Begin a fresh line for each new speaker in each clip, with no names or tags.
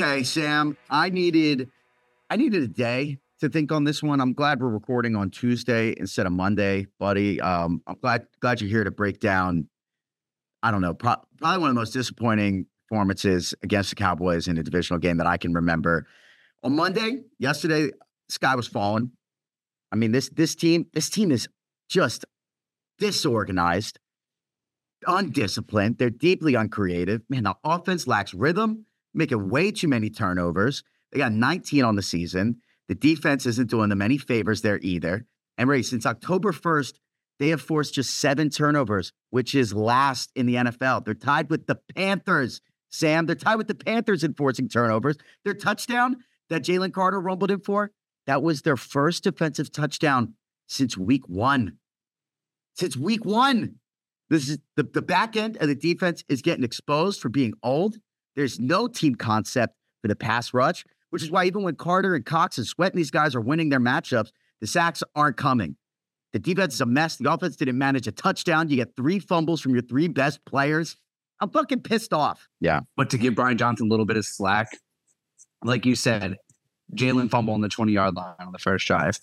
Okay, Sam, I needed I needed a day to think on this one. I'm glad we're recording on Tuesday instead of Monday, buddy. Um, I'm glad glad you're here to break down. I don't know, pro- probably one of the most disappointing performances against the Cowboys in a divisional game that I can remember. On Monday, yesterday, sky was falling. I mean, this this team this team is just disorganized, undisciplined. They're deeply uncreative. Man, the offense lacks rhythm, making way too many turnovers. They got 19 on the season. The defense isn't doing them any favors there either. And Ray, since October 1st, they have forced just seven turnovers, which is last in the NFL. They're tied with the Panthers, Sam. They're tied with the Panthers in forcing turnovers. Their touchdown that Jalen Carter rumbled in for, that was their first defensive touchdown since week one. Since week one. This is the, the back end of the defense is getting exposed for being old. There's no team concept for the pass rush which is why even when Carter and Cox and Sweat and these guys are winning their matchups, the sacks aren't coming. The defense is a mess. The offense didn't manage a touchdown. You get three fumbles from your three best players. I'm fucking pissed off.
Yeah.
But to give Brian Johnson a little bit of slack, like you said, Jalen fumble on the 20 yard line on the first drive,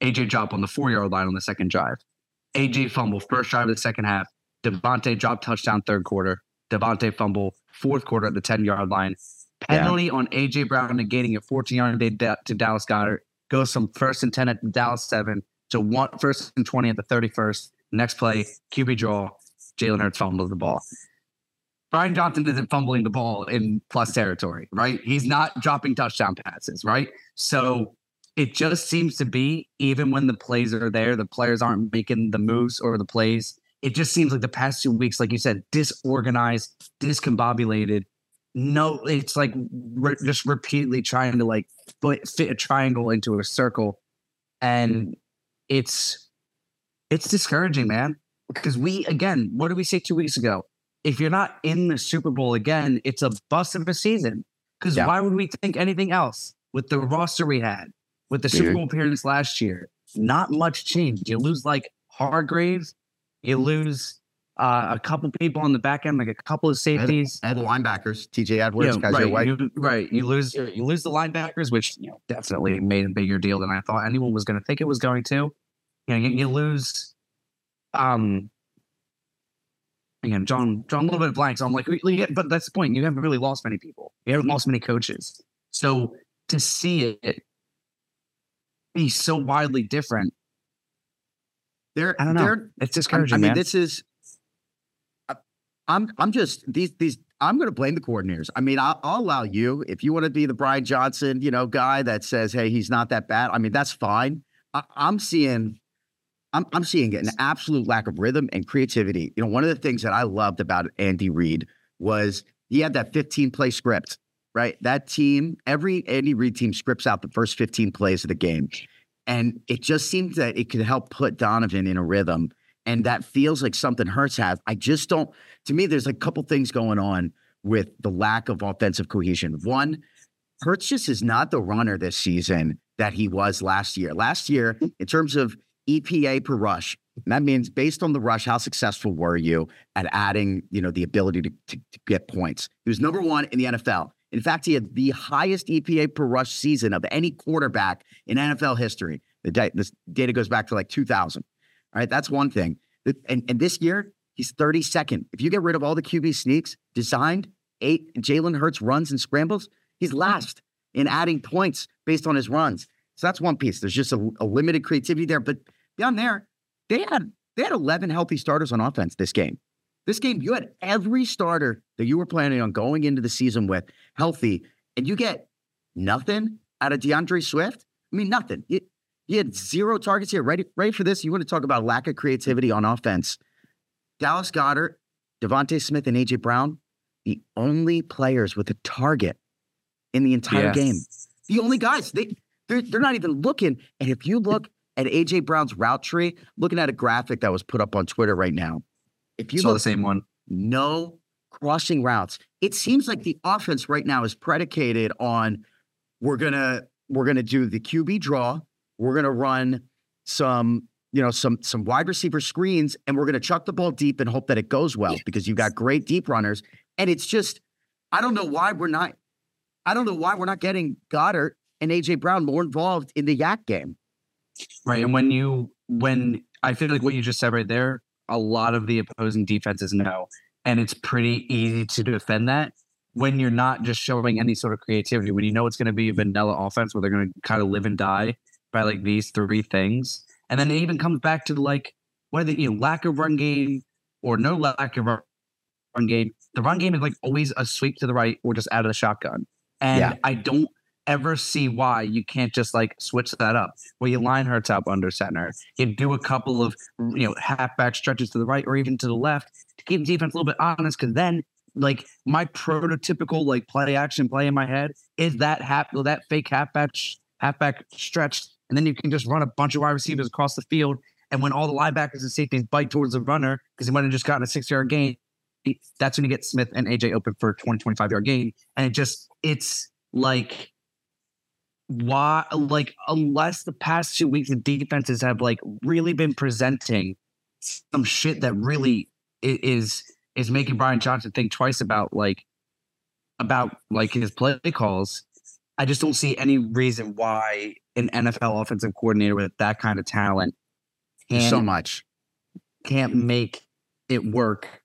AJ drop on the four yard line on the second drive, AJ fumble first drive of the second half, DeVonta drop touchdown third quarter, DeVonta fumble fourth quarter at the 10 yard line, Penalty yeah. on AJ Brown negating a 14 yard day to Dallas Goedert goes from first and 10 at Dallas 7 to one first and 20 at the 31st. Next play, QB draw, Jalen Hurts fumbles the ball. Brian Johnson isn't fumbling the ball in plus territory, right? He's not dropping touchdown passes, right? So it just seems to be, even when the plays are there, the players aren't making the moves or the plays. It just seems like the past two weeks, like you said, disorganized, discombobulated no, it's like re- just repeatedly trying to like fit a triangle into a circle, and it's it's discouraging, man. Because we again, what did we say two weeks ago? If you're not in the Super Bowl again, it's a bust of a season. Because yeah. why would we think anything else with the roster we had, with the Super mm-hmm. Bowl appearance last year? Not much change. You lose like Hargraves, you lose uh, a couple people on the back end, like a couple of safeties,
the linebackers, T.J. Edwards,
you know, right, White. You, right, you lose you lose the linebackers, which you know definitely made a bigger deal than I thought anyone was going to think it was going to. You know, you, you lose. Um, again, John, John, a little bit of blanks. So I'm like, but that's the point. You haven't really lost many people. You haven't lost many coaches. So to see it be so widely different,
there,
I don't know. It's discouraging. I mean, man.
this is uh, I'm I'm just these these I'm going to blame the coordinators. I mean, I'll, I'll, allow you if you want to be the Brian Johnson, you know, guy that says, "Hey, he's not that bad." I mean, that's fine. I, am seeing, I'm I'm seeing an absolute lack of rhythm and creativity. You know, one of the things that I loved about Andy Reid was he had that 15 play script, right? That team, every Andy Reid team scripts out the first 15 plays of the game, and it just seems that it could help put Donovan in a rhythm and that feels like something Hurts has. I just don't. To me, there's a couple things going on with the lack of offensive cohesion. One, Hurts just is not the runner this season that he was last year. Last year, mm-hmm. in terms of EPA per rush, that means based on the rush, how successful were you at adding, you know, the ability to, to, to get points? He was number one in the NFL. In fact, he had the highest EPA per rush season of any quarterback in NFL history. The this data goes back to like 2000. All right, that's one thing. And, and this year, he's 32nd. If you get rid of all the QB sneaks designed, eight Jalen Hurts runs and scrambles, he's last in adding points based on his runs. So that's one piece. There's just a, a limited creativity there. But beyond there, they had they had 11 healthy starters on offense this game. This game, you had every starter that you were planning on going into the season with healthy, and you get nothing out of D'Andre Swift. I mean, nothing. It, he had zero targets here. Ready, ready for this? You want to talk about lack of creativity on offense? Dallas Goedert, DeVonta Smith, and AJ Brown, the only players with a target in the entire yes. game. The only guys. They they're, they're not even looking. And if you look at AJ Brown's route tree, looking at a graphic that was put up on Twitter right now, if you
saw
look,
the same one,
no crossing routes. It seems like the offense right now is predicated on we're gonna we're gonna do the QB draw we're going to run some, you know, some some wide receiver screens, and we're going to chuck the ball deep and hope that it goes well because you've got great deep runners. And it's just, I don't know why we're not. I don't know why we're not getting Goedert and AJ Brown more involved in the YAC game.
Right. And when you when I feel like what you just said right there, a lot of the opposing defenses know. And it's pretty easy to defend that when you're not just showing any sort of creativity, when you know it's going to be a vanilla offense where they're going to kind of live and die by like these three things. And then it even comes back to like whether you know lack of run game or no lack of run game. The run game is like always a sweep to the right or just out of the shotgun. And yeah. I don't ever see why you can't just like switch that up where you line Hurts up under center. You do a couple of you know halfback stretches to the right or even to the left to keep the defense a little bit honest because then like my prototypical like play action play in my head is that half that fake halfback halfback stretch and then you can just run a bunch of wide receivers across the field and when all the linebackers and safeties bite towards the runner because he might have just gotten a six yard gain that's when you get Smith and AJ open for 20 25 yard gain and it just it's like why like unless the past two weeks the defenses have like really been presenting some shit that really is is making Brian Johnson think twice about like about like his play calls. I just don't see any reason why an NFL offensive coordinator with that kind of talent
so much
can't make it work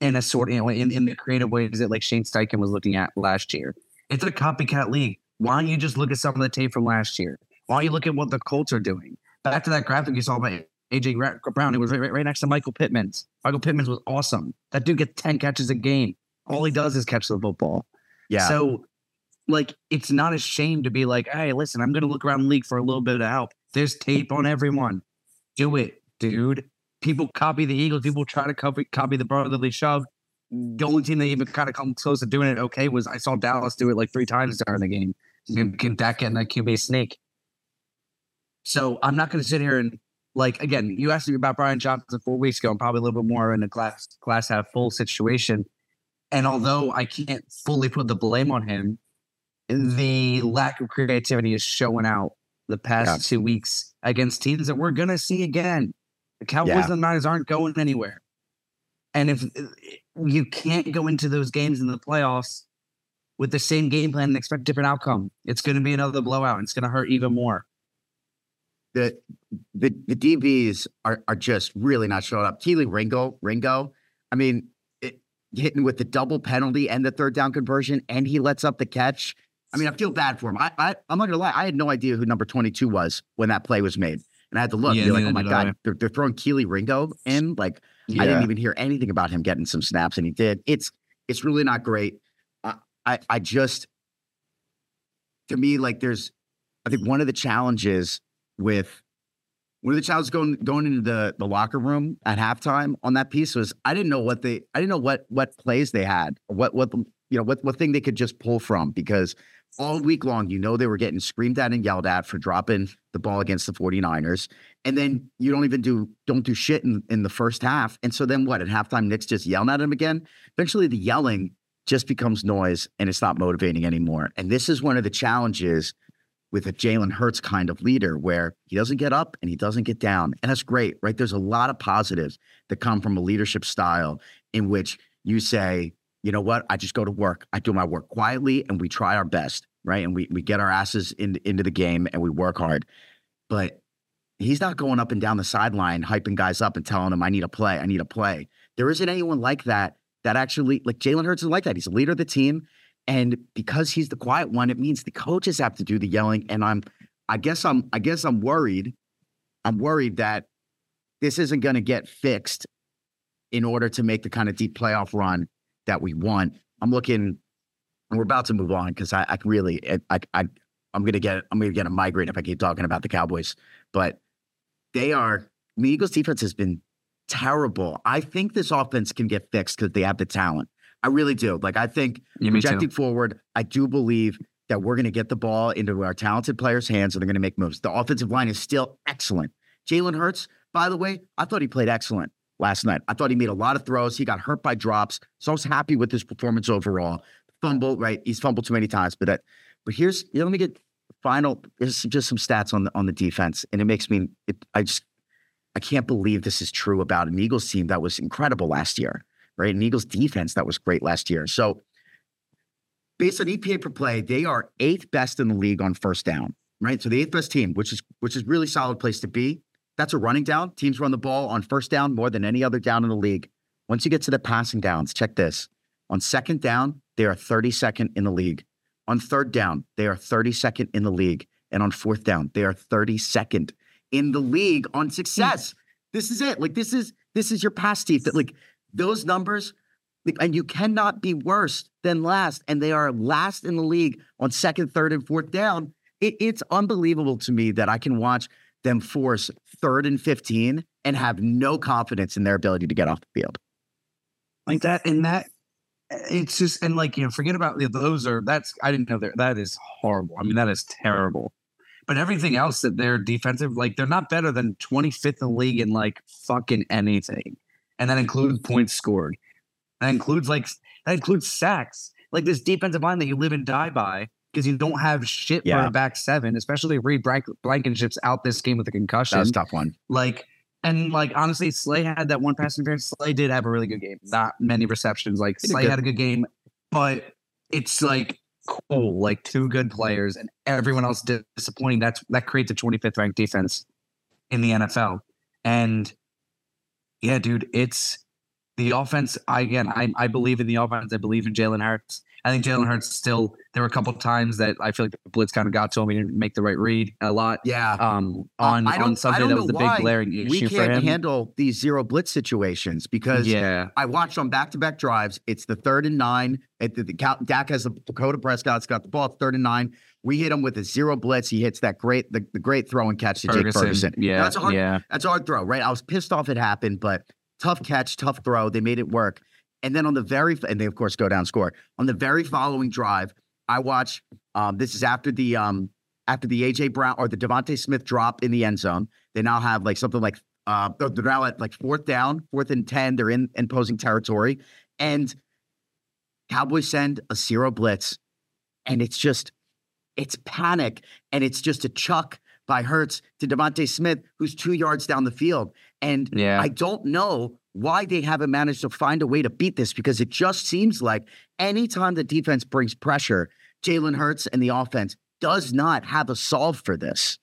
in a sort you know in, in the creative ways that like Shane Steichen was looking at last year. It's a copycat league. Why don't you just look at some of the tape from last year? Why don't you look at what the Colts are doing? Back to that graphic you saw by AJ Brown. It was right, right, next to Michael Pittman's. Michael Pittman's was awesome. That dude gets 10 catches a game. All he does is catch the football. Yeah. So, like, it's not a shame to be like, hey, listen, I'm going to look around the league for a little bit of help. There's tape on everyone. Do it, dude. People copy the Eagles. People try to copy, copy the brotherly shove. The only team that even kind of come close to doing it okay was I saw Dallas do it like three times during the game. Dak getting that QB sneak. So I'm not going to sit here and like again, you asked me about Brian Johnson four weeks ago, and probably a little bit more in a glass glass half full situation. And although I can't fully put the blame on him, the lack of creativity is showing out the past yeah. two weeks against teams that we're gonna see again. The Cowboys yeah. and the Niners aren't going anywhere. And if you can't go into those games in the playoffs with the same game plan and expect a different outcome, it's going to be another blowout. And it's going to hurt even more
the the the DBs are are just really not showing up. Kelee Ringo, Ringo, I mean, it, hitting with the double penalty and the third down conversion, and he lets up the catch. I mean, I feel bad for him. I, I I'm not gonna lie, I had no idea who number 22 was when that play was made, and I had to look. Yeah, and be like, oh my god, they're, they're throwing Kelee Ringo in. Like, yeah. I didn't even hear anything about him getting some snaps, and he did. It's it's really not great. I I, I just to me like there's I think one of the challenges with one of the challenges going going into the the locker room at halftime on that piece was I didn't know what they I didn't know what what plays they had what what you know what what thing they could just pull from because all week long you know they were getting screamed at and yelled at for dropping the ball against the 49ers and then you don't even do don't do shit in, in the first half. And so then what? At halftime Nick's just yelling at him again? Eventually the yelling just becomes noise and it's not motivating anymore. And this is one of the challenges with a Jalen Hurts kind of leader where he doesn't get up and he doesn't get down. And that's great, right? There's a lot of positives that come from a leadership style in which you say, you know what, I just go to work. I do my work quietly and we try our best, right? And we we get our asses in, into the game and we work hard. But he's not going up and down the sideline hyping guys up and telling them, I need a play, I need a play. There isn't anyone like that that actually like Jalen Hurts is like that. He's a leader of the team. And because he's the quiet one, it means the coaches have to do the yelling. And I'm, I guess I'm, I guess I'm worried. I'm worried that this isn't going to get fixed in order to make the kind of deep playoff run that we want. I'm looking, we're about to move on because I, I really, I, I, I'm gonna get, I'm gonna get a migraine if I keep talking about the Cowboys. But they are, the Eagles defense has been terrible. I think this offense can get fixed because they have the talent. I really do. Like I think yeah, projecting forward, I do believe that we're going to get the ball into our talented players' hands and they're going to make moves. The offensive line is still excellent. Jalen Hurts, by the way, I thought he played excellent last night. I thought he made a lot of throws. He got hurt by drops, so I was happy with his performance overall. Fumble, right? He's fumbled too many times, but that. But here's you know, let me get final. There's just some stats on the on the defense, and it makes me. It, I just I can't believe this is true about an Eagles team that was incredible last year right? An Eagles defense that was great last year. So based on EPA per play, they are eighth best in the league on first down. Right, so the eighth best team, which is which is really solid place to be. That's a running down. Teams run the ball on first down more than any other down in the league. Once you get to the passing downs, check this. On second down, they are 32nd in the league. On third down, they are 32nd in the league. And on fourth down, they are 32nd in the league on success. Mm. This is it. Like this is this is your pass defense. Like those numbers, like, and you cannot be worse than last. And they are last in the league on second, third, and fourth down. It, it's unbelievable to me that I can watch them force third and 15 and have no confidence in their ability to get off the field.
Like that, and that it's just and like you know, forget about those are that's I didn't know that that is horrible. I mean, that is terrible. But everything else that they're defensive, like they're not better than 25th in the league in like fucking anything. And that includes points scored. That includes like that includes sacks. Like this defensive line that you live and die by because you don't have shit yeah. for a back seven, especially if Reed Blankenship's out this game with a concussion.
That's tough one.
Like and like honestly, Slay had that one pass interference. Slay did have a really good game. Not many receptions. Like Slay had a good game, but it's like cool, like two good players and everyone else disappointing. That's that creates a 25th ranked defense in the NFL. And yeah, dude, it's the offense. I, again, I I believe in the offense. I believe in Jalen Hurts. I think Jalen Hurts still. There were a couple times that I feel like the blitz kind of got to him. He didn't make the right read a lot.
Yeah.
Um. On on Sunday, that was the big glaring issue
we
can't
handle these zero blitz situations because yeah, I watched on back to back drives. It's the third and nine. It, the, the, Dak has the Dakota Prescott's got the ball. Third and nine. We hit him with a zero blitz. He hits that great the, the great throw and catch to Ferguson. Jake Ferguson.
Yeah.
that's a hard,
yeah.
That's a hard throw, right? I was pissed off it happened, but tough catch, tough throw. They made it work. And then on the very, and they of course go down score on the very following drive. I watch. Um, this is after the um after the AJ Brown or the DeVonta Smith drop in the end zone. They now have like something like uh they're now at like fourth down, fourth and ten. They're in imposing territory, and Cowboys send a zero blitz, and it's just it's panic, and it's just a chuck by Hurts to DeVonta Smith, who's two yards down the field. And yeah. I don't know why they haven't managed to find a way to beat this because it just seems like anytime the defense brings pressure, Jalen Hurts and the offense does not have a solve for this.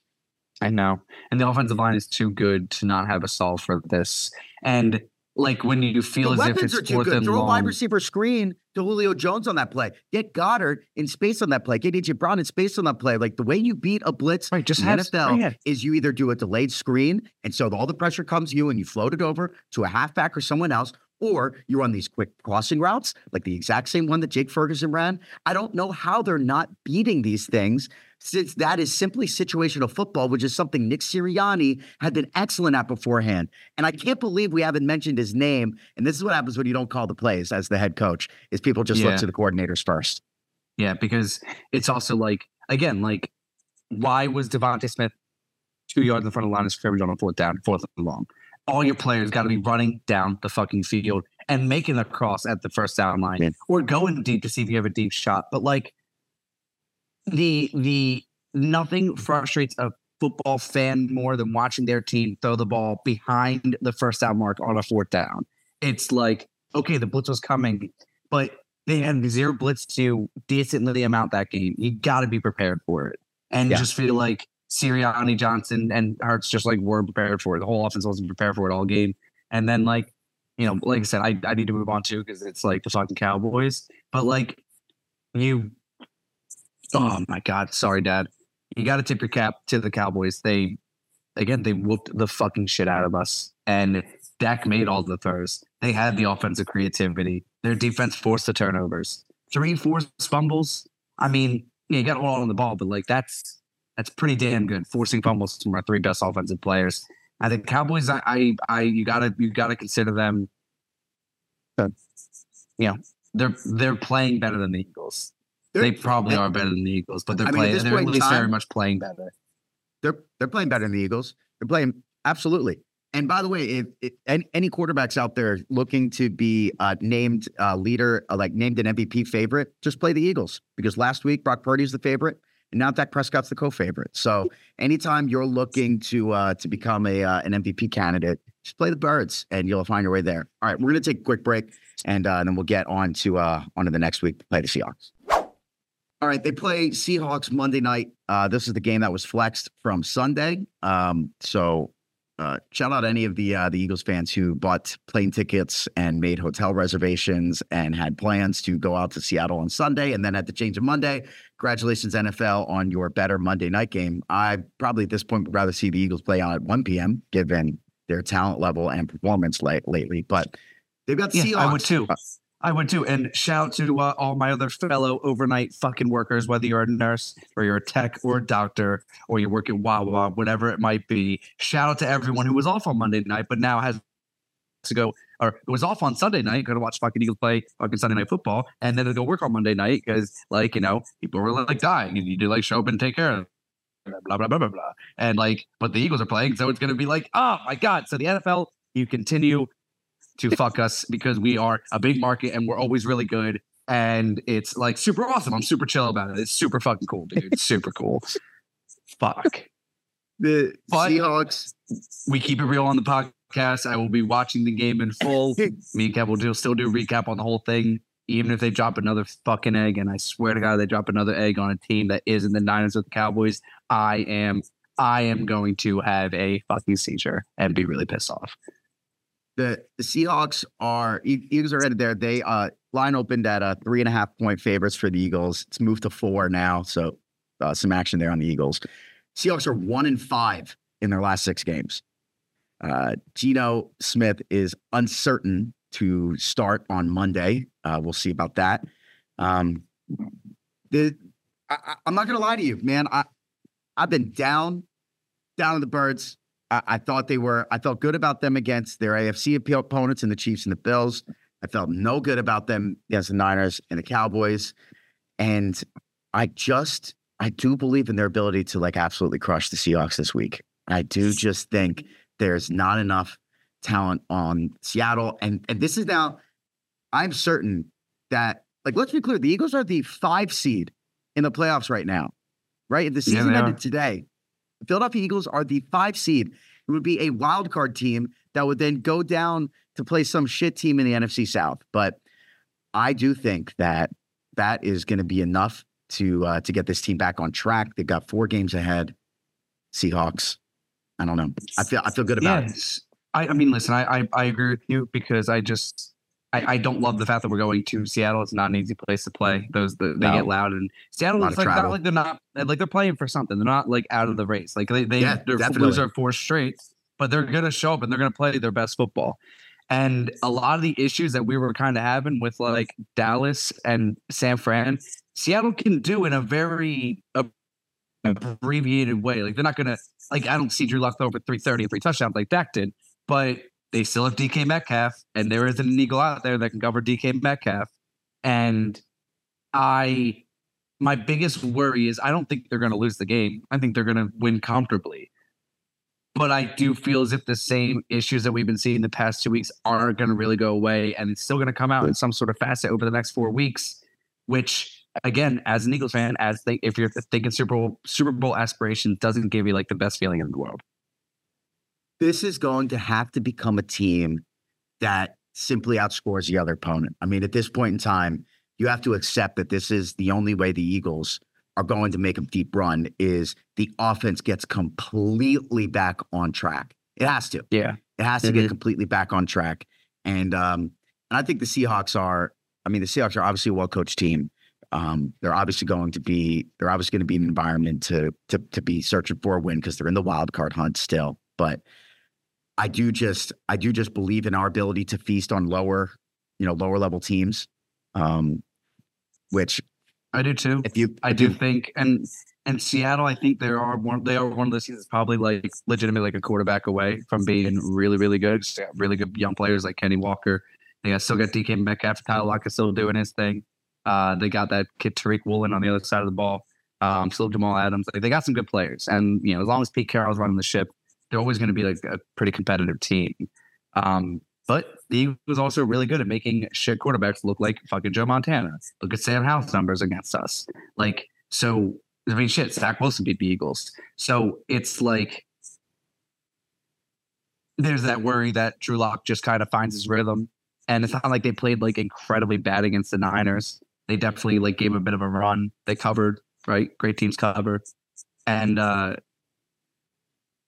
I know. And the offensive line is too good to not have a solve for this. And like when you feel
the
as if it's
are too good. Throw long. a wide receiver screen to Julio Jones on that play. Get Goedert in space on that play. Get AJ Brown in space on that play. Like the way you beat a blitz
right, just
in the NFL is you either do a delayed screen, and so all the pressure comes to you, and you float it over to a halfback or someone else, or you run these quick crossing routes, like the exact same one that Jake Ferguson ran. I don't know how they're not beating these things since that is simply situational football, which is something Nick Sirianni had been excellent at beforehand. And I can't believe we haven't mentioned his name. And this is what happens when you don't call the plays as the head coach, is people just yeah. look to the coordinators first.
Yeah, because it's also like, again, like, why was DeVonta Smith two yards in front of the line of scrimmage on a fourth down, fourth and long? All your players got to be running down the fucking field and making the cross at the first down line or going deep to see if you have a deep shot. But like, the the nothing frustrates a football fan more than watching their team throw the ball behind the first down mark on a fourth down. It's like, okay, the blitz was coming, but they had zero blitz to decently amount that game. You got to be prepared for it, and yeah. just feel like Sirianni, Johnson, and Hurts just like weren't prepared for it. The whole offense wasn't prepared for it all game, and then like you know, like I said, I, I need to move on too because it's like the fucking Cowboys. But like you Oh my God. Sorry, Dad. You got to tip your cap to the Cowboys. They, again, they whooped the fucking shit out of us. And Dak made all the throws. They had the offensive creativity. Their defense forced the turnovers. Three forced fumbles. I mean, yeah, you got all on the ball, but like that's that's pretty damn good. Forcing fumbles from our three best offensive players. I think Cowboys. I, I, I you gotta, you gotta consider them. You know, they're they're playing better than the Eagles. They're, probably are better than the Eagles, but they're I mean, playing. They're at least time, very much playing better.
They're they're playing better than the Eagles. They're playing absolutely. And by the way, if, if any, any, quarterbacks out there looking to be uh, named uh, leader, uh, like named an MVP favorite, just play the Eagles because last week Brock Purdy's the favorite, and now Dak Prescott's the co-favorite. So anytime you're looking to uh, to become a uh, an MVP candidate, just play the Birds, and you'll find your way there. All right, we're gonna take a quick break, and, uh, and then we'll get on to uh, on to the next week to play the Seahawks. All right, they play Seahawks Monday night. Uh, this is the game that was flexed from Sunday. Um, so uh, shout out any of the uh, the Eagles fans who bought plane tickets and made hotel reservations and had plans to go out to Seattle on Sunday and then had to change to Monday. Congratulations, NFL, on your better Monday night game. I probably at this point would rather see the Eagles play on at 1 p.m. given their talent level and performance late, lately, but they've got the
Yeah,
Seahawks.
I would too. I would too. And shout out to uh, all my other fellow overnight fucking workers, whether you're a nurse or you're a tech or a doctor or you work at Wawa, whatever it might be. Shout out to everyone who was off on Monday night, but now has to go or it was off on Sunday night, go to watch fucking Eagles play fucking Sunday night football, and then to go work on Monday night because like, you know, people were like dying and you to like show up and take care of them, blah blah blah blah blah. And like, but the Eagles are playing, so it's gonna be like, oh my god. So the NFL, you continue to fuck us because we are a big market and we're always really good. And it's like super awesome. I'm super chill about it. It's super fucking cool, dude. It's super cool. Fuck.
the
But-
Seahawks.
We keep it real on the podcast. I will be watching the game in full. Me and Kev will do, still do recap on the whole thing, even if they drop another fucking egg. And I swear to God, they drop another egg on a team that is in the Niners with the Cowboys. I am, I am going to have a fucking seizure and be really pissed off.
The the Seahawks are Eagles are headed there. They uh line opened at uh three and a half point favorites for the Eagles. It's moved to four now, so uh, some action there on the Eagles. Seahawks are one and five in their last six games. Uh, Geno Smith is uncertain to start on Monday. Uh, we'll see about that. Um, the I, I'm not gonna lie to you, man. I I've been down, down on the birds. I, I thought they were. I felt good about them against their AFC op- opponents and the Chiefs and the Bills. I felt no good about them against the Niners and the Cowboys. And I just, I do believe in their ability to like absolutely crush the Seahawks this week. I do just think there's not enough talent on Seattle. And and this is now, I'm certain that like let's be clear, the Eagles are the five seed in the playoffs right now. Right? If the season
they
ended today, Philadelphia Eagles are the five seed. It would be a wild card team that would then go down to play some shit team in the NFC South. But I do think that that is going to be enough to uh, to get this team back on track. They've got four games ahead. Seahawks. I don't know. I feel I feel good about it.
Yes. I, I mean, listen, I, I I agree with you because I just I, I don't love the fact that we're going to Seattle. It's not an easy place to play. Those the, they
No.
get loud and Seattle is like not like they're not like they're playing for something. They're not like out of the race. Like they they
Yeah,
they're four straight, but they're gonna show up and they're gonna play their best football. And a lot of the issues that we were kind of having with like Dallas and San Fran, Seattle can do in a very abbreviated way. Like they're not gonna like I don't see Drew Lock over three thirty and three touchdowns like Dak did, but they still have DK Metcalf, and there isn't an eagle out there that can cover DK Metcalf. And I, my biggest worry is I don't think they're going to lose the game. I think they're going to win comfortably. But I do feel as if the same issues that we've been seeing the past two weeks are going to really go away, and it's still going to come out in some sort of facet over the next four weeks. Which, again, as an Eagles fan, as they, if you're thinking Super Bowl Super Bowl aspirations, doesn't give you like the best feeling in the world.
This is going to have to become a team that simply outscores the other opponent. I mean, at this point in time, you have to accept that this is the only way the Eagles are going to make a deep run is the offense gets completely back on track. It has to.
Yeah,
It has to
Mhm.
get completely back on track. And um, and I think the Seahawks are. I mean, the Seahawks are obviously a well coached team. Um, they're obviously going to be. They're obviously going to be an environment to to to be searching for a win because they're in the wild card hunt still. But I do just I do just believe in our ability to feast on lower, you know, lower level teams. Um, which
I do too.
if you
I do think, and and Seattle, I think there are one. They are one of those teams that's probably like legitimately like a quarterback away from being really, really good. Really good young players like Kenny Walker. They got still got DK Metcalf, Tyler Lockett still doing his thing. Uh, they got that kid Tariq Woolen on the other side of the ball. Um, still Jamal Adams. Like, they got some good players, and you know as long as Pete Carroll's running the ship, they're always going to be like a pretty competitive team. Um, but the Eagles also really good at making shit quarterbacks look like fucking Joe Montana. Look at Sam Howell's numbers against us. Like, so I mean, shit, Zach Wilson beat the Eagles. So it's like there's that worry that Drew Lock just kind of finds his rhythm. And it's not like they played like incredibly bad against the Niners. They definitely like gave a bit of a run. They covered, right? Great teams cover. And uh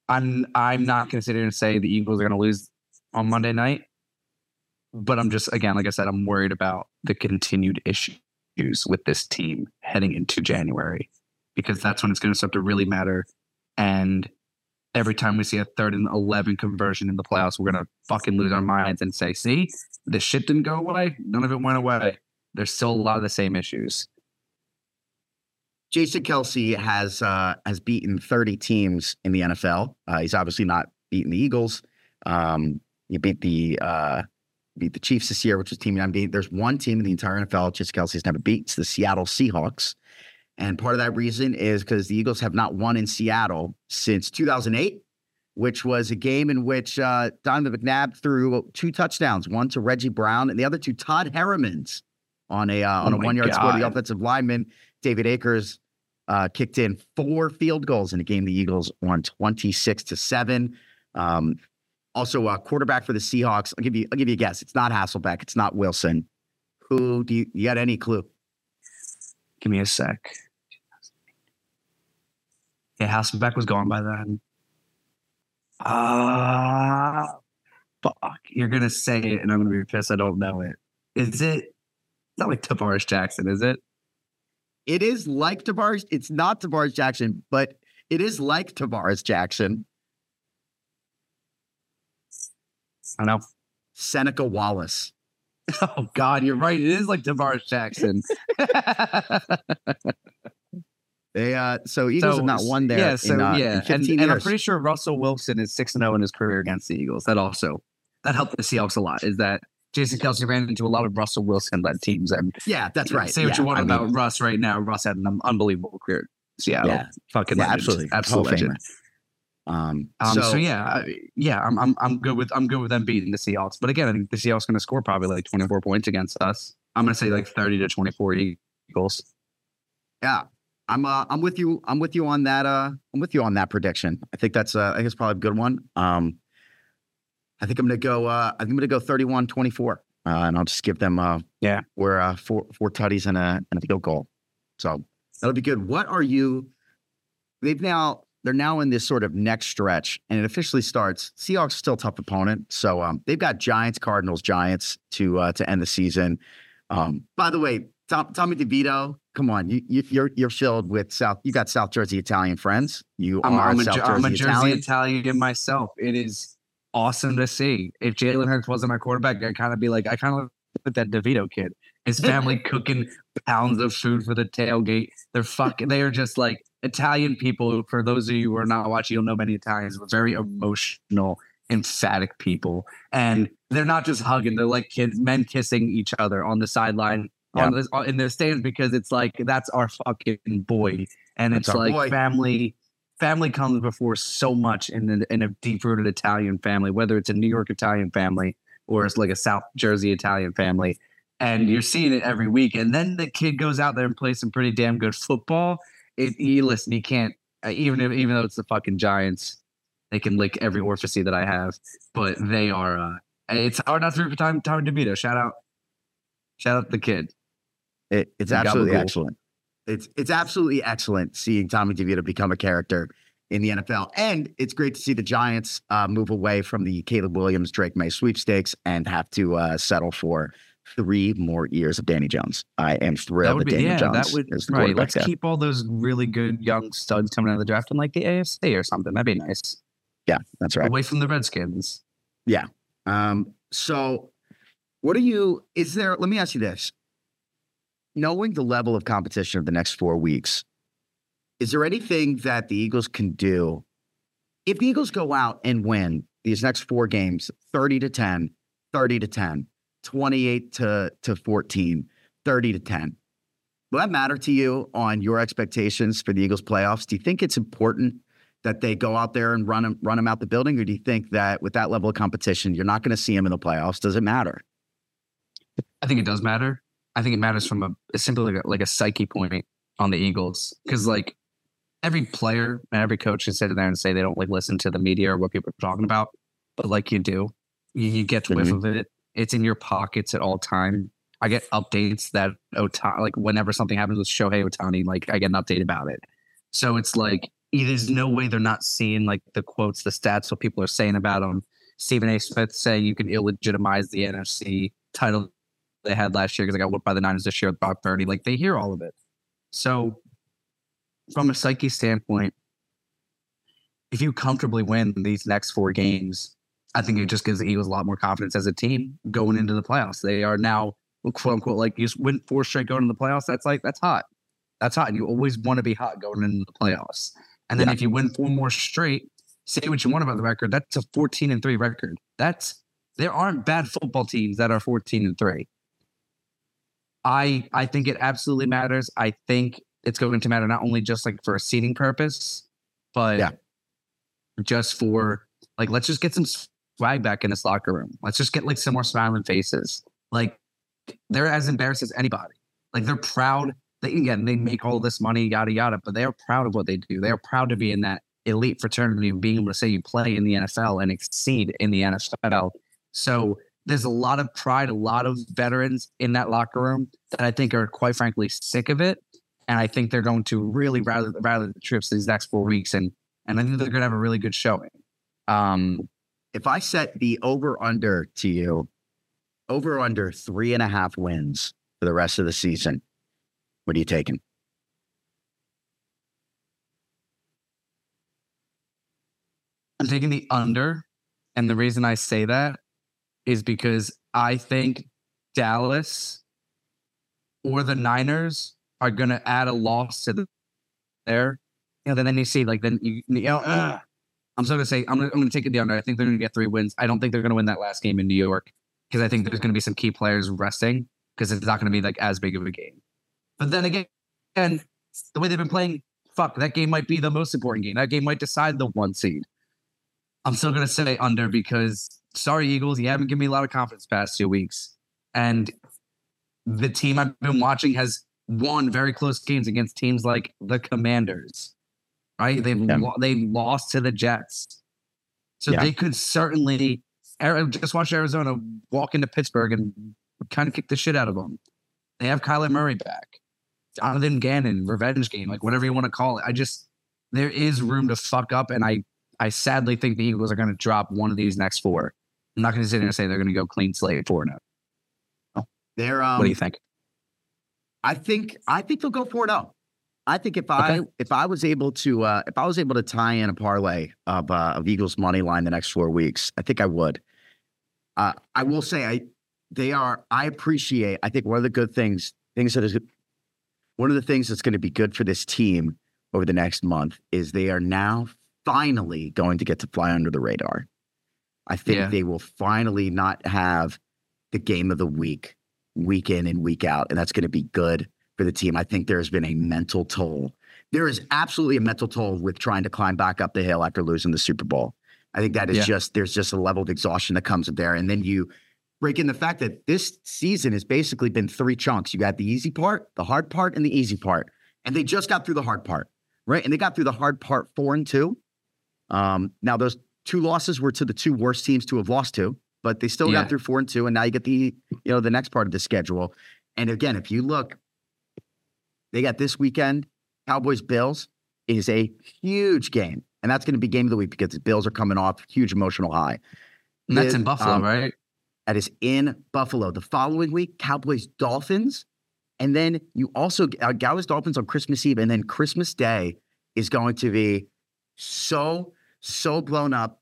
I'm I'm not here and say the Eagles are gonna lose on Monday night. But I'm just again, like I said, I'm worried about the continued issues with this team heading into January because that's when it's going to start to really matter. And every time we see a third and 11 conversion in the playoffs, we're going to fucking lose our minds and say, see, the shit didn't go away. None of it went away. There's still a lot of the same issues.
Jason Kelce has uh, has beaten 30 teams in the NFL. Uh, he's obviously not beaten the Eagles. Um, he beat the uh, beat the Chiefs this year, which was team I'm beat. There's one team in the entire NFL Jason Kelce has never beat. It's the Seattle Seahawks. And part of that reason is because the Eagles have not won in Seattle since 2008, which was a game in which uh, Donovan McNabb threw two touchdowns, one to Reggie Brown and the other to Todd Herremans on a uh, on
Oh
a one yard score. The offensive lineman David Akers uh, kicked in four field goals in a game the Eagles won 26 to seven. Um, also, a quarterback for the Seahawks. I'll give you. I'll give you a guess. It's not Hasselbeck. It's not Wilson. Who do you? You got any clue?
Give me a sec. Yeah, Hasselbeck was gone by then. Ah, fuck. You're to say it, and I'm to be pissed I don't know it. Is it? It's not like Tarvaris Jackson, is it?
It is like Tarvaris. It's not Tarvaris Jackson, but it is like Tarvaris Jackson.
I know.
Seneca Wallace.
Oh, God, you're right. It is like Tarvaris Jackson.
They uh so Eagles have not won there
Yeah, so
in, uh,
yeah, and,
15
and I'm pretty sure Russell Wilson is six and zero in his career against the Eagles. That also that helped the Seahawks a lot. Is that Jason Kelce ran into a lot of Russell Wilson led teams, and
yeah, that's right.
Say what
Yeah,
you want
I
about
mean,
Russ right now. Russ had an unbelievable career. Seattle,
Yeah.
fucking
yeah, absolutely,
absolute legend.
Um,
Um,
so,
so, yeah, I- yeah, I'm, I'm I'm good with I'm good with them beating the Seahawks. But again, I think the Seahawks going to score probably like 24 points against us. I'm going to say like 30 to 24 Eagles.
yeah, I'm uh, I'm with you. I'm with you on that. Uh, I'm with you on that prediction. I think that's uh, I think it's probably a good one. Um, I think I'm gonna go. Uh, I think I'm gonna go 31-24, uh, and I'll just give them. Uh,
Yeah.
we're uh, four four tutties and a and a field goal. So that'll be good. What are you? They've now they're now in this sort of next stretch, and it officially starts. Seahawks still a tough opponent, so um, they've got Giants, Cardinals, Giants to uh, to end the season. Um, by the way, Tom, Tommy DeVito, come on, you, you you're you're filled with South. You got South Jersey Italian friends. You
I'm,
are
I'm, a,
South
Jer-
Jersey
I'm a Jersey
Italian.
Italian myself. It is awesome to see. If Jalen Hurts wasn't my quarterback, I'd kind of be like, I kind of with that DeVito kid. His family cooking pounds of food for the tailgate. They're fucking. They are just like Italian people. For those of you who are not watching, you'll know many Italians. We're very emotional, emphatic people, and they're not just hugging. They're like kids, men kissing each other on the sideline. On this, in their stands because it's like that's our fucking boy, and
That's
it's like
boy.
family family comes before so much in a, in a deep rooted Italian family, whether it's a New York Italian family or it's like a South Jersey Italian family. And you're seeing it every week. And then the kid goes out there and plays some pretty damn good football. It, you listen, he can't, uh, even if, even though it's the fucking Giants, they can lick every orifice that I have, but they are, uh, it's hard not to root for Tom, Tom DeVito. Shout out, shout out the kid.
It, it's absolutely excellent. It's it's absolutely excellent seeing Tommy DeVito become a character in the NFL, and it's great to see the Giants uh, move away from the Caleb Williams Drake Maye sweepstakes and have to uh, settle for three more years of Danny Jones. I am thrilled that, would Danny Jones
that would
is
right. Let's
there.
keep all those really good young studs coming out of the draft in like the AFC or something. That'd be nice.
Yeah, that's right.
Away from the Redskins. Yeah.
Um, so what are you is there let me ask you this. Knowing the level of competition of the next four weeks, is there anything that the Eagles can do if the Eagles go out and win these next four games 30 to 10, 30 to 10, 28 to, to 14, 30 to 10? Will that matter to you on your expectations for the Eagles playoffs? Do you think it's important that they go out there and run them, run them out the building? Or do you think that with that level of competition, you're not going to see them in the playoffs? Does it matter?
I think it does matter. I think it matters from a it's simply like a, like a psyche point on the Eagles because like every player and every coach can sit there and say they don't like listen to the media or what people are talking about, but like you do, you, you get whiff
Mhm.
of it. It's in your pockets at all time. I get updates that Ohtani, like whenever something happens with Shohei Ohtani, like I get an update about it. So it's like there's no way they're not seeing like the quotes, the stats, what people are saying about him. Stephen A. Smith saying you can illegitimize the NFC title they had last year because I got whooped by the Niners this year with Brock Purdy. Like they hear all of it. So from a psyche standpoint, if you comfortably win these next four games, I think it just gives the Eagles a lot more confidence as a team going into the playoffs. They are now quote unquote like you just win four straight going into the playoffs. That's like that's hot. That's hot. And you always want to be hot going into the playoffs. And then yeah. if you win four more straight, say what you want about the record. That's a 14 and 3 record. That's there aren't bad football teams that are 14 and 3. I I think it absolutely matters. I think it's going to matter not only just like for a seating purpose, but yeah. just for like let's just get some swag back in this locker room. Let's just get like some more smiling faces. Like they're as embarrassed as anybody. Like they're proud. They again they make all this money, yada yada, but they are proud of what they do. They are proud to be in that elite fraternity and being able to say you play in the NFL and exceed in the NFL. So there's a lot of pride, a lot of veterans in that locker room that I think are quite frankly sick of it. And I think they're going to really rally, rally the troops these next four weeks. And, and I think they're going to have a really good showing. Um,
if I set the over under to you, over under three and a half wins for the rest of the season, what are you taking?
I'm taking the under. And the reason I say that is because I think Dallas or the Niners are going to add a loss to the, there. You know, then you see like then you, you know. I'm still gonna say I'm I'm gonna take it the under. I think they're gonna get three wins. I don't think they're gonna win that last game in New York because I think there's gonna be some key players resting because it's not gonna be like as big of a game. But then again, and the way they've been playing, fuck, that game might be the most important game. That game might decide the one seed. I'm still gonna say under because sorry, Eagles, you haven't given me a lot of confidence past two weeks. And the team I've been watching has won very close games against teams like the Commanders, right? They've yeah. lo- they lost to the Jets, so yeah. they could certainly just watch Arizona walk into Pittsburgh and kind of kick the shit out of them. They have Kyler Murray back, Jonathan Gannon, revenge game, like whatever you want to call it. I just there is room to fuck up, and I I sadly think the Eagles are going to drop one of these next four. I'm not going to sit here and say they're going to go clean slate four now.
Oh. They're um,
what do you think?
I think I think they'll go four zero. I think if I okay. if I was able to uh, if I was able to tie in a parlay of uh, of Eagles money line the next four weeks, I think I would. Uh, I will say I they are I appreciate. I think one of the good things things that is one of the things that's going to be good for this team over the next month is they are now finally going to get to fly under the radar. I think yeah. they will finally not have the game of the week, week in and week out. And that's going to be good for the team. I think there has been a mental toll. There is absolutely a mental toll with trying to climb back up the hill after losing the Super Bowl. I think that is yeah. just, there's just a level of exhaustion that comes with there. And then you break in the fact that this season has basically been three chunks. You got the easy part, the hard part, and the easy part. And they just got through the hard part, right? And they got through the hard part four and two. Um, now those two losses were to the two worst teams to have lost to, but they still yeah. got through four and two, and now you get the you know the next part of the schedule. And again, if you look, they got this weekend Cowboys Bills is a huge game, and that's going to be game of the week because the Bills are coming off huge emotional high.
And that's in Buffalo, um, right?
That is in Buffalo. The following week, Cowboys Dolphins, and then you also uh, Cowboys Dolphins on Christmas Eve, and then Christmas Day is going to be so so blown up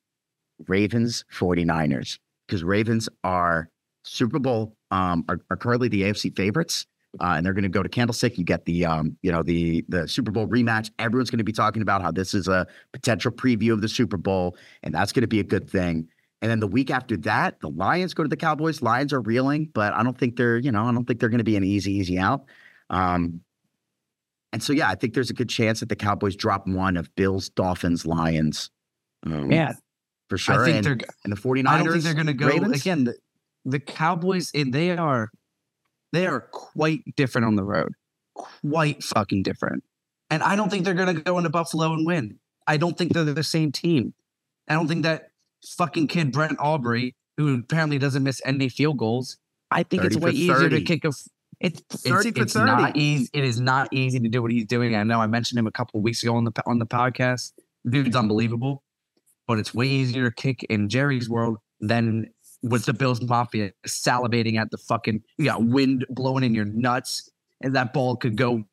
Ravens 49ers because Ravens are Super Bowl um, are, are currently the AFC favorites. Uh, and they're going to go to Candlestick. You get the, um, you know, the the Super Bowl rematch. Everyone's going to be talking about how this is a potential preview of the Super Bowl, and that's going to be a good thing. And then the week after that, the Lions go to the Cowboys. Lions are reeling, but I don't think they're, you know, I don't think they're going to be an easy, easy out. Um, and so, yeah, I think there's a good chance that the Cowboys drop one of Bills, Dolphins, Lions,
um, yeah,
for sure.
I think
and,
they're
and the 49ers.
I don't think they're going to go Ravens? again. The, the Cowboys, eh, they are they are quite different on the road, quite fucking different. And I don't think they're going to go into Buffalo and win. I don't think they're the same team. I don't think that fucking kid Brent Aubrey, who apparently doesn't miss any field goals, I think it's way easier to kick a. It's,
30
it's,
for
it's not
30.
easy. It is not easy to do what he's doing. I know I mentioned him a couple of weeks ago on the on the podcast. Dude's unbelievable, but it's way easier to kick in Jerry's world than with the Bills Mafia salivating at the fucking you got wind blowing in your nuts, and that ball could go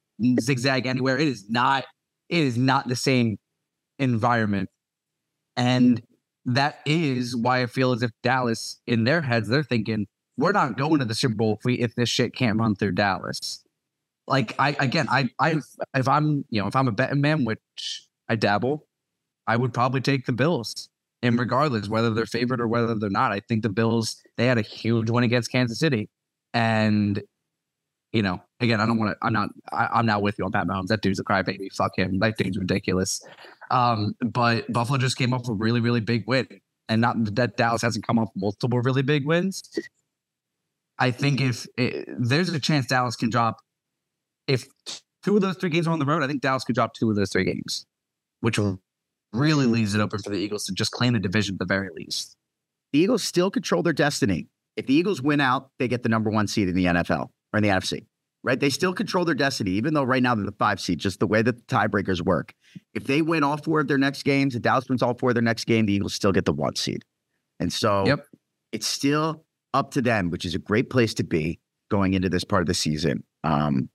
zigzag anywhere. It is not. It is not the same environment, and that is why I feel as if Dallas, in their heads, they're thinking we're not going to the Super Bowl if we if this shit can't run through Dallas. Like I again, I I if I'm you know if I'm a betting man, which I dabble, I would probably take the Bills. And regardless whether they're favored or whether they're not, I think the Bills they had a huge win against Kansas City, and you know again I don't want to I'm not I, I'm not with you on Pat Mahomes. That dude's a crybaby. Fuck him. That dude's ridiculous. Um, but Buffalo just came off a really really big win, and not that Dallas hasn't come off multiple really big wins. I think if eh, there's a chance Dallas can drop, if two of those three games are on the road, I think Dallas could drop two of those three games, which will really leaves it open for the Eagles to just claim the division at the very least.
The Eagles still control their destiny. If the Eagles win out, they get the number one seed in the NFL or in the NFC, right? They still control their destiny, even though right now they're the five seed, just the way that the tiebreakers work. If they win all four of their next games, if Dallas wins all four of their next game, the Eagles still get the one seed. And so
Yep.
it's still up to them, which is a great place to be going into this part of the season. Um,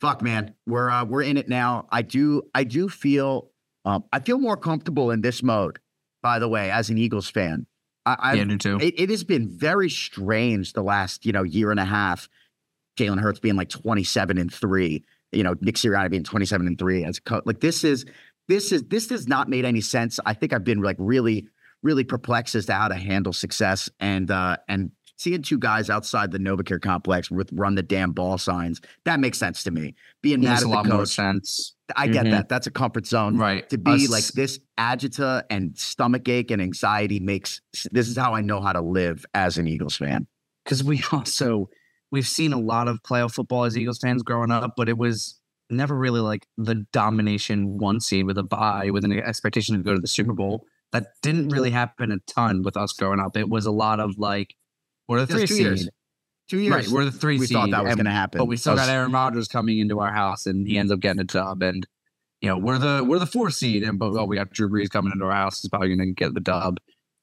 fuck, man, we're uh, we're in it now. I do I do feel um, I feel more comfortable in this mode. By the way, as an Eagles fan, I, I
yeah, do too.
it, it has been very strange the last you know year and a half. Jalen Hurts being like twenty seven and three, you know Nick Sirianni being twenty seven and three as a co- like this is this is this does not made any sense. I think I've been like really really perplexed as to how to handle success and uh and seeing two guys outside the Novacare complex with run the damn ball signs that makes sense to me. Being mad
Makes
at
a
the
lot more
coach,
sense,
I get
Mhm.
that. That's a comfort zone
right?
to be
Us-
like this agita and stomach ache and anxiety makes this is how I know how to live as an Eagles fan.
because we also we've seen a lot of playoff football as Eagles fans growing up, but it was never really like the domination one seed with a bye with an expectation to go to the Super Bowl. That didn't really happen a ton with us growing up. It was a lot of like we're the three
two
seed,
years. Two years.
right? We're the three
we
seed,
thought that was going to happen.
but we still
was-
got Aaron Rodgers coming into our house, and he ends up getting a dub. And you know, we're the we're the four seed, and but well, we got Drew Brees coming into our house. He's probably going to get the dub.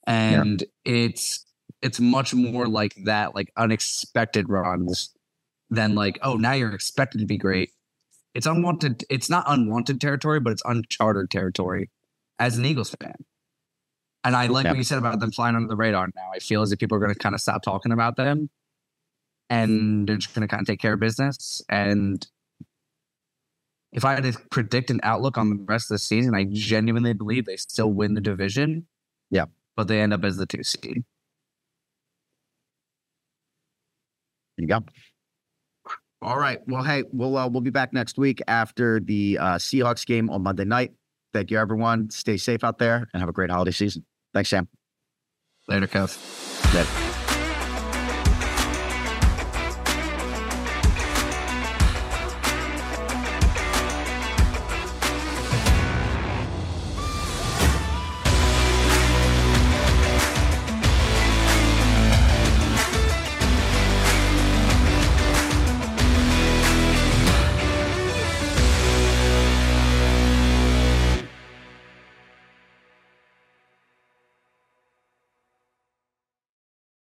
And it's it's much more like that, like unexpected runs, than like oh now you're expected to be great. It's unwanted. It's not unwanted territory, but it's uncharted territory as an Eagles fan. And I like
Yeah.
what you said about them flying under the radar now. I feel as if people are going to kind of stop talking about them and they're just going to kind of take care of business. And if I had to predict an outlook on the rest of the season, I genuinely believe they still win the division.
Yeah.
But they end up as the two seed.
There you go. All right. Well, hey, we'll uh, we'll be back next week after the uh, Seahawks game on Monday night. Thank you, everyone. Stay safe out there and have a great holiday season. Thanks, Sam.
Later, Kev.
Later.